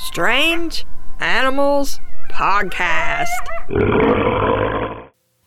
Strange Animals Podcast.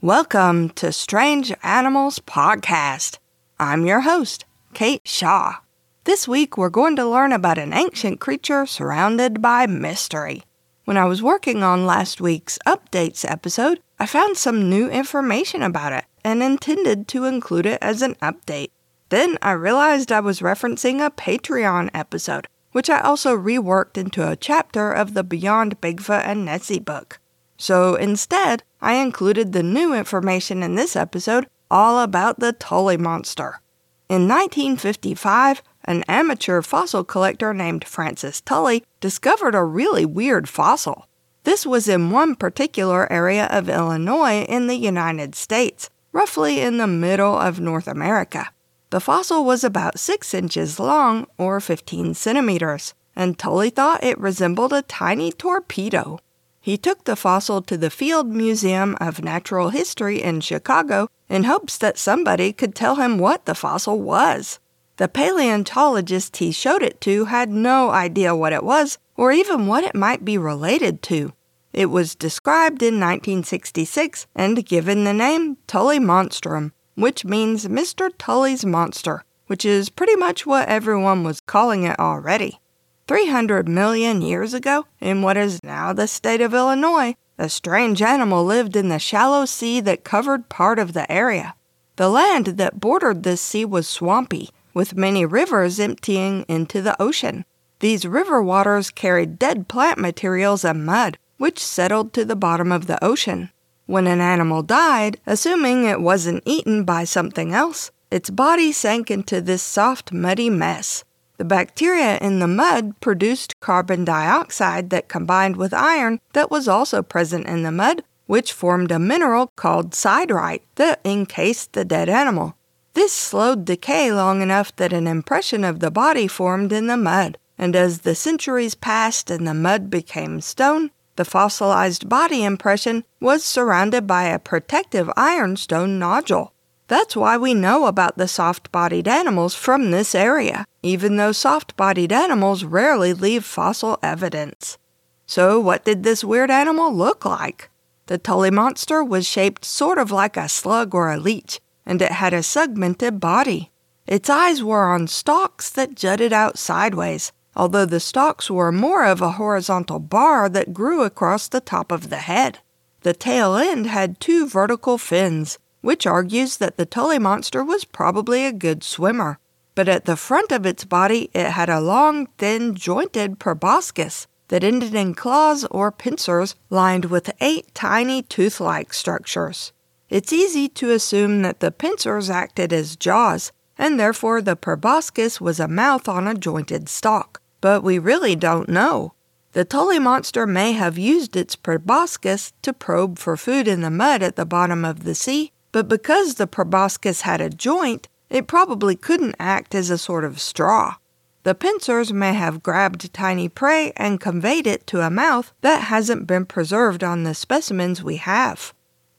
Welcome to Strange Animals Podcast. I'm your host, Kate Shaw. This week we're going to learn about an ancient creature surrounded by mystery. When I was working on last week's updates episode, I found some new information about it and intended to include it as an update. Then I realized I was referencing a Patreon episode, which I also reworked into a chapter of the Beyond Bigfoot and Nessie book. So instead, I included the new information in this episode all about the Tully monster. In 1955, an amateur fossil collector named Francis Tully discovered a really weird fossil. This was in one particular area of Illinois in the United States, roughly in the middle of North America. The fossil was about 6 inches long, or 15 centimeters, and Tully thought it resembled a tiny torpedo. He took the fossil to the Field Museum of Natural History in Chicago in hopes that somebody could tell him what the fossil was. The paleontologist he showed it to had no idea what it was or even what it might be related to. It was described in 1966 and given the name Tullimonstrum, which means Mr. Tully's monster, which is pretty much what everyone was calling it already. 300 million years ago, in what is now the state of Illinois, a strange animal lived in the shallow sea that covered part of the area. The land that bordered this sea was swampy, with many rivers emptying into the ocean. These river waters carried dead plant materials and mud, which settled to the bottom of the ocean. When an animal died, assuming it wasn't eaten by something else, its body sank into this soft, muddy mess. The bacteria in the mud produced carbon dioxide that combined with iron that was also present in the mud, which formed a mineral called siderite that encased the dead animal. This slowed decay long enough that an impression of the body formed in the mud, and as the centuries passed and the mud became stone, the fossilized body impression was surrounded by a protective ironstone nodule. That's why we know about the soft bodied animals from this area, even though soft bodied animals rarely leave fossil evidence. So, what did this weird animal look like? The Tully monster was shaped sort of like a slug or a leech, and it had a segmented body. Its eyes were on stalks that jutted out sideways, although the stalks were more of a horizontal bar that grew across the top of the head. The tail end had two vertical fins, which argues that the Tully monster was probably a good swimmer. But at the front of its body, it had a long, thin, jointed proboscis that ended in claws or pincers lined with eight tiny tooth like structures. It's easy to assume that the pincers acted as jaws, and therefore the proboscis was a mouth on a jointed stalk. But we really don't know. The Tully monster may have used its proboscis to probe for food in the mud at the bottom of the sea, but because the proboscis had a joint, it probably couldn't act as a sort of straw. The pincers may have grabbed tiny prey and conveyed it to a mouth that hasn't been preserved on the specimens we have.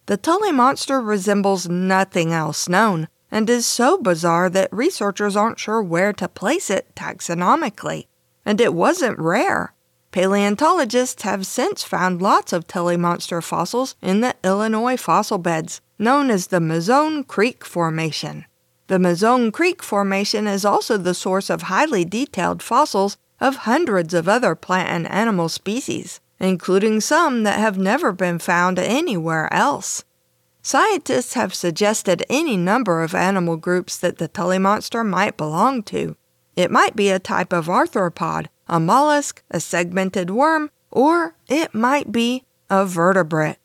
The Tully monster resembles nothing else known and is so bizarre that researchers aren't sure where to place it taxonomically. And it wasn't rare. Paleontologists have since found lots of Tully monster fossils in the Illinois fossil beds, known as the Mazon Creek Formation. The Mazon Creek Formation is also the source of highly detailed fossils of hundreds of other plant and animal species including some that have never been found anywhere else. Scientists have suggested any number of animal groups that the Tully monster might belong to. It might be a type of arthropod, a mollusk, a segmented worm, or it might be a vertebrate.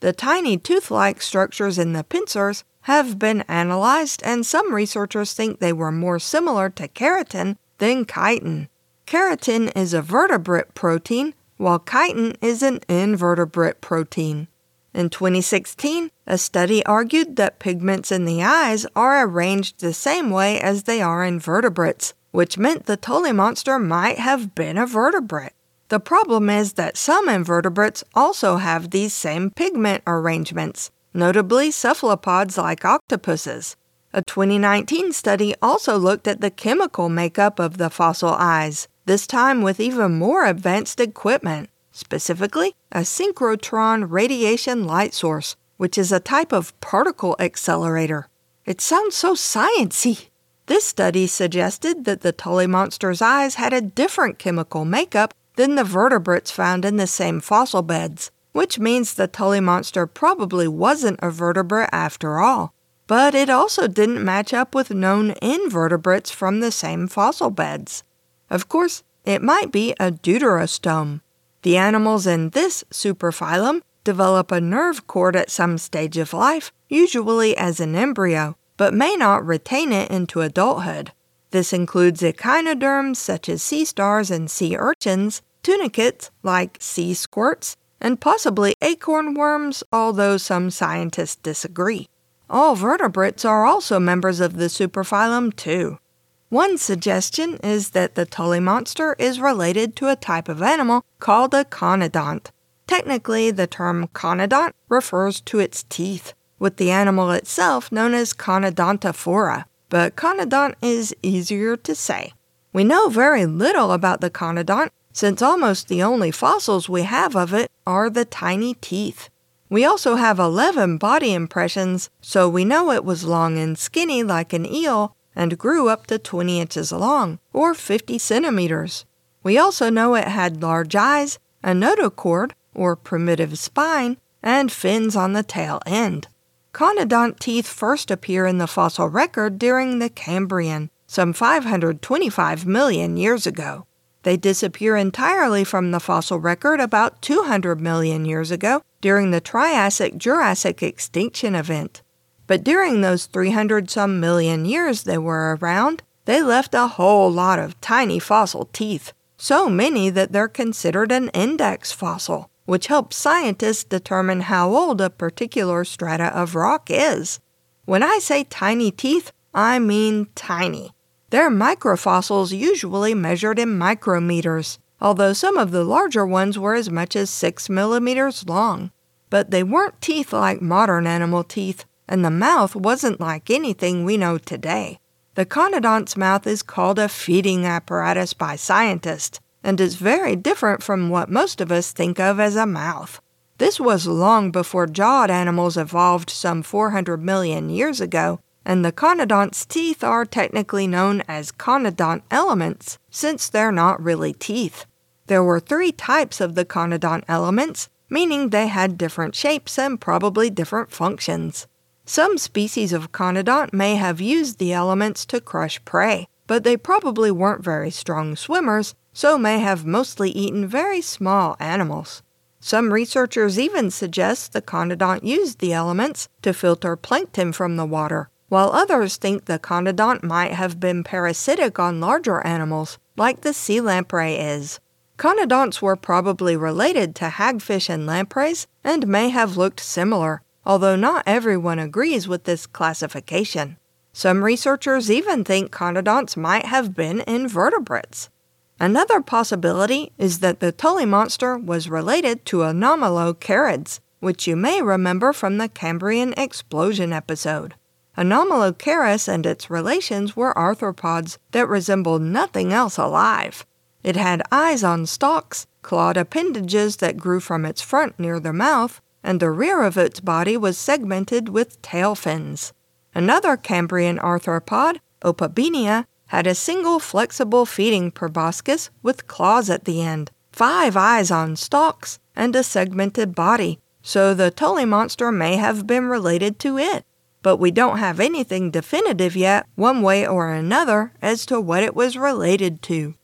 The tiny tooth like structures in the pincers have been analyzed, and some researchers think they were more similar to keratin than chitin. Keratin is a vertebrate protein while chitin is an invertebrate protein. In 2016, a study argued that pigments in the eyes are arranged the same way as they are in vertebrates, which meant the Tully monster might have been a vertebrate. The problem is that some invertebrates also have these same pigment arrangements, notably cephalopods like octopuses. A 2019 study also looked at the chemical makeup of the fossil eyes. this time with even more advanced equipment, specifically a synchrotron radiation light source, which is a type of particle accelerator. It sounds so sciency. This study suggested that the Tully monster's eyes had a different chemical makeup than the vertebrates found in the same fossil beds, which means the Tully monster probably wasn't a vertebrate after all. But it also didn't match up with known invertebrates from the same fossil beds. Of course, it might be a deuterostome. The animals in this superphylum develop a nerve cord at some stage of life, usually as an embryo, but may not retain it into adulthood. This includes echinoderms such as sea stars and sea urchins, tunicates like sea squirts, and possibly acorn worms, although some scientists disagree. All vertebrates are also members of the superphylum, too. One suggestion is that the Tully monster is related to a type of animal called a conodont. Technically, the term conodont refers to its teeth, with the animal itself known as Conodontophora, but conodont is easier to say. We know very little about the conodont since almost the only fossils we have of it are the tiny teeth. We also have 11 body impressions, so we know it was long and skinny like an eel and grew up to 20 inches long, or 50 centimeters. We also know it had large eyes, a notochord, or primitive spine, and fins on the tail end. Conodont teeth first appear in the fossil record during the Cambrian, some 525 million years ago. They disappear entirely from the fossil record about 200 million years ago during the Triassic Jurassic extinction event. But during those 300 some million years they were around, they left a whole lot of tiny fossil teeth, so many that they're considered an index fossil, which helps scientists determine how old a particular strata of rock is. When I say tiny teeth, I mean tiny. They're microfossils usually measured in micrometers, although some of the larger ones were as much as 6 millimeters long. But they weren't teeth like modern animal teeth, and the mouth wasn't like anything we know today. The conodont's mouth is called a feeding apparatus by scientists and is very different from what most of us think of as a mouth. This was long before jawed animals evolved some 400 million years ago, and the conodont's teeth are technically known as conodont elements since they're not really teeth. There were three types of the conodont elements, meaning they had different shapes and probably different functions. Some species of conodont may have used the elements to crush prey, but they probably weren't very strong swimmers, so may have mostly eaten very small animals. Some researchers even suggest the conodont used the elements to filter plankton from the water, while others think the conodont might have been parasitic on larger animals, like the sea lamprey is. Conodonts were probably related to hagfish and lampreys and may have looked similar, although not everyone agrees with this classification. Some researchers even think conodonts might have been invertebrates. Another possibility is that the Tully monster was related to Anomalocarids, which you may remember from the Cambrian explosion episode. Anomalocaris and its relations were arthropods that resembled nothing else alive. It had eyes on stalks, clawed appendages that grew from its front near the mouth, and the rear of its body was segmented with tail fins. Another Cambrian arthropod, Opabinia, had a single flexible feeding proboscis with claws at the end, five eyes on stalks, and a segmented body, so the Tully monster may have been related to it but we don't have anything definitive yet, one way or another, as to what it was related to.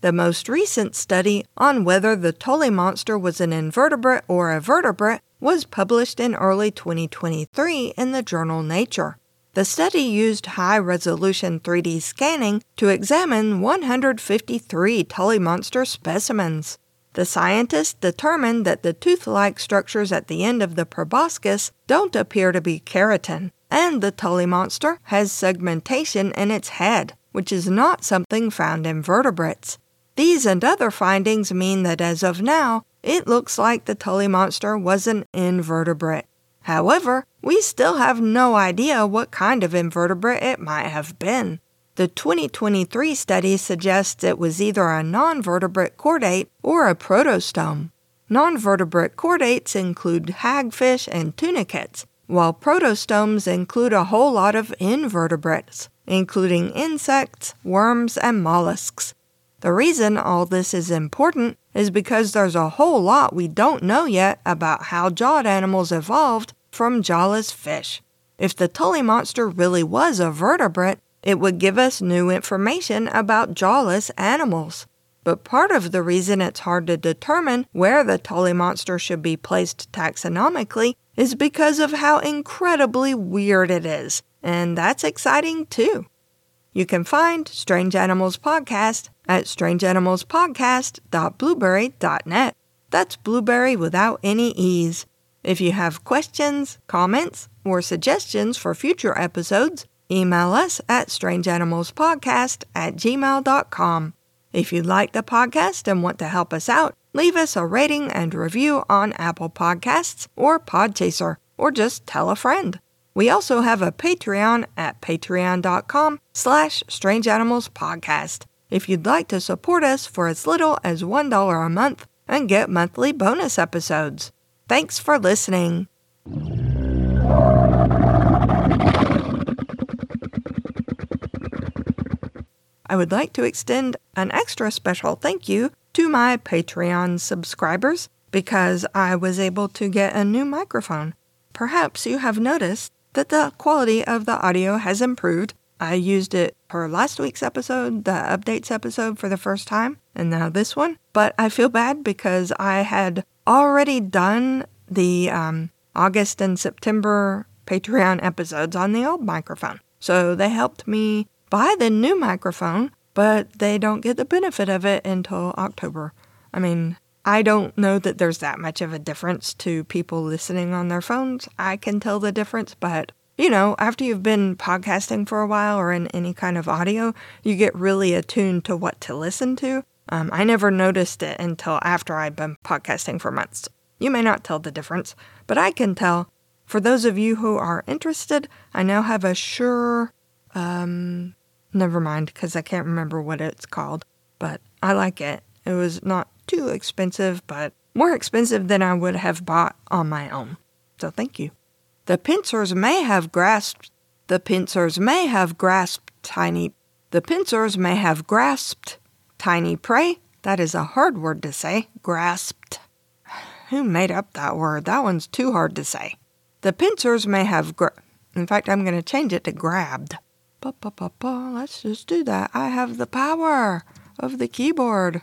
The most recent study on whether the Tully monster was an invertebrate or a vertebrate was published in early 2023 in the journal Nature. The study used high resolution 3D scanning to examine 153 Tully monster specimens. The scientists determined that the tooth like structures at the end of the proboscis don't appear to be keratin, and the Tully monster has segmentation in its head, which is not something found in vertebrates. These and other findings mean that as of now, it looks like the Tully monster was an invertebrate. However, we still have no idea what kind of invertebrate it might have been. The 2023 study suggests it was either a non-vertebrate chordate or a protostome. Non-vertebrate chordates include hagfish and tunicates, while protostomes include a whole lot of invertebrates, including insects, worms, and mollusks. The reason all this is important is because there's a whole lot we don't know yet about how jawed animals evolved from jawless fish. If the Tully monster really was a vertebrate, it would give us new information about jawless animals. But part of the reason it's hard to determine where the Tully monster should be placed taxonomically is because of how incredibly weird it is. And that's exciting too. You can find Strange Animals Podcast at strangeanimalspodcast.blubrry.net. That's blueberry without any E's. If you have questions, comments, or suggestions for future episodes, email us at strangeanimalspodcast at gmail.com. If you like the podcast and want to help us out, leave us a rating and review on Apple Podcasts or Podchaser, or just tell a friend. We also have a Patreon at patreon.com slash strangeanimalspodcast if you'd like to support us for as little as $1 a month and get monthly bonus episodes. Thanks for listening. I would like to extend an extra special thank you to my Patreon subscribers because I was able to get a new microphone. Perhaps you have noticed that the quality of the audio has improved. I used it for last week's episode, the updates episode for the first time, and now this one. But I feel bad because I had already done the um, August and September Patreon episodes on the old microphone. So they helped me buy the new microphone, but they don't get the benefit of it until October. I mean, I don't know that there's that much of a difference to people listening on their phones. I can tell the difference, but you know, after you've been podcasting for a while or in any kind of audio, you get really attuned to what to listen to. Um, I never noticed it until after I'd been podcasting for months. You may not tell the difference, but I can tell. For those of you who are interested, I now have a Shure, um, never mind, because I can't remember what it's called. But I like it. It was not too expensive, but more expensive than I would have bought on my own. So thank you. The pincers may have grasped. The pincers may have grasped tiny. The pincers may have grasped tiny prey. That is a hard word to say. Grasped. Who made up that word? That one's too hard to say. The pincers may have gra- In fact, I'm going to change it to grabbed. Ba, ba, ba, ba. Let's just do that. I have the power of the keyboard.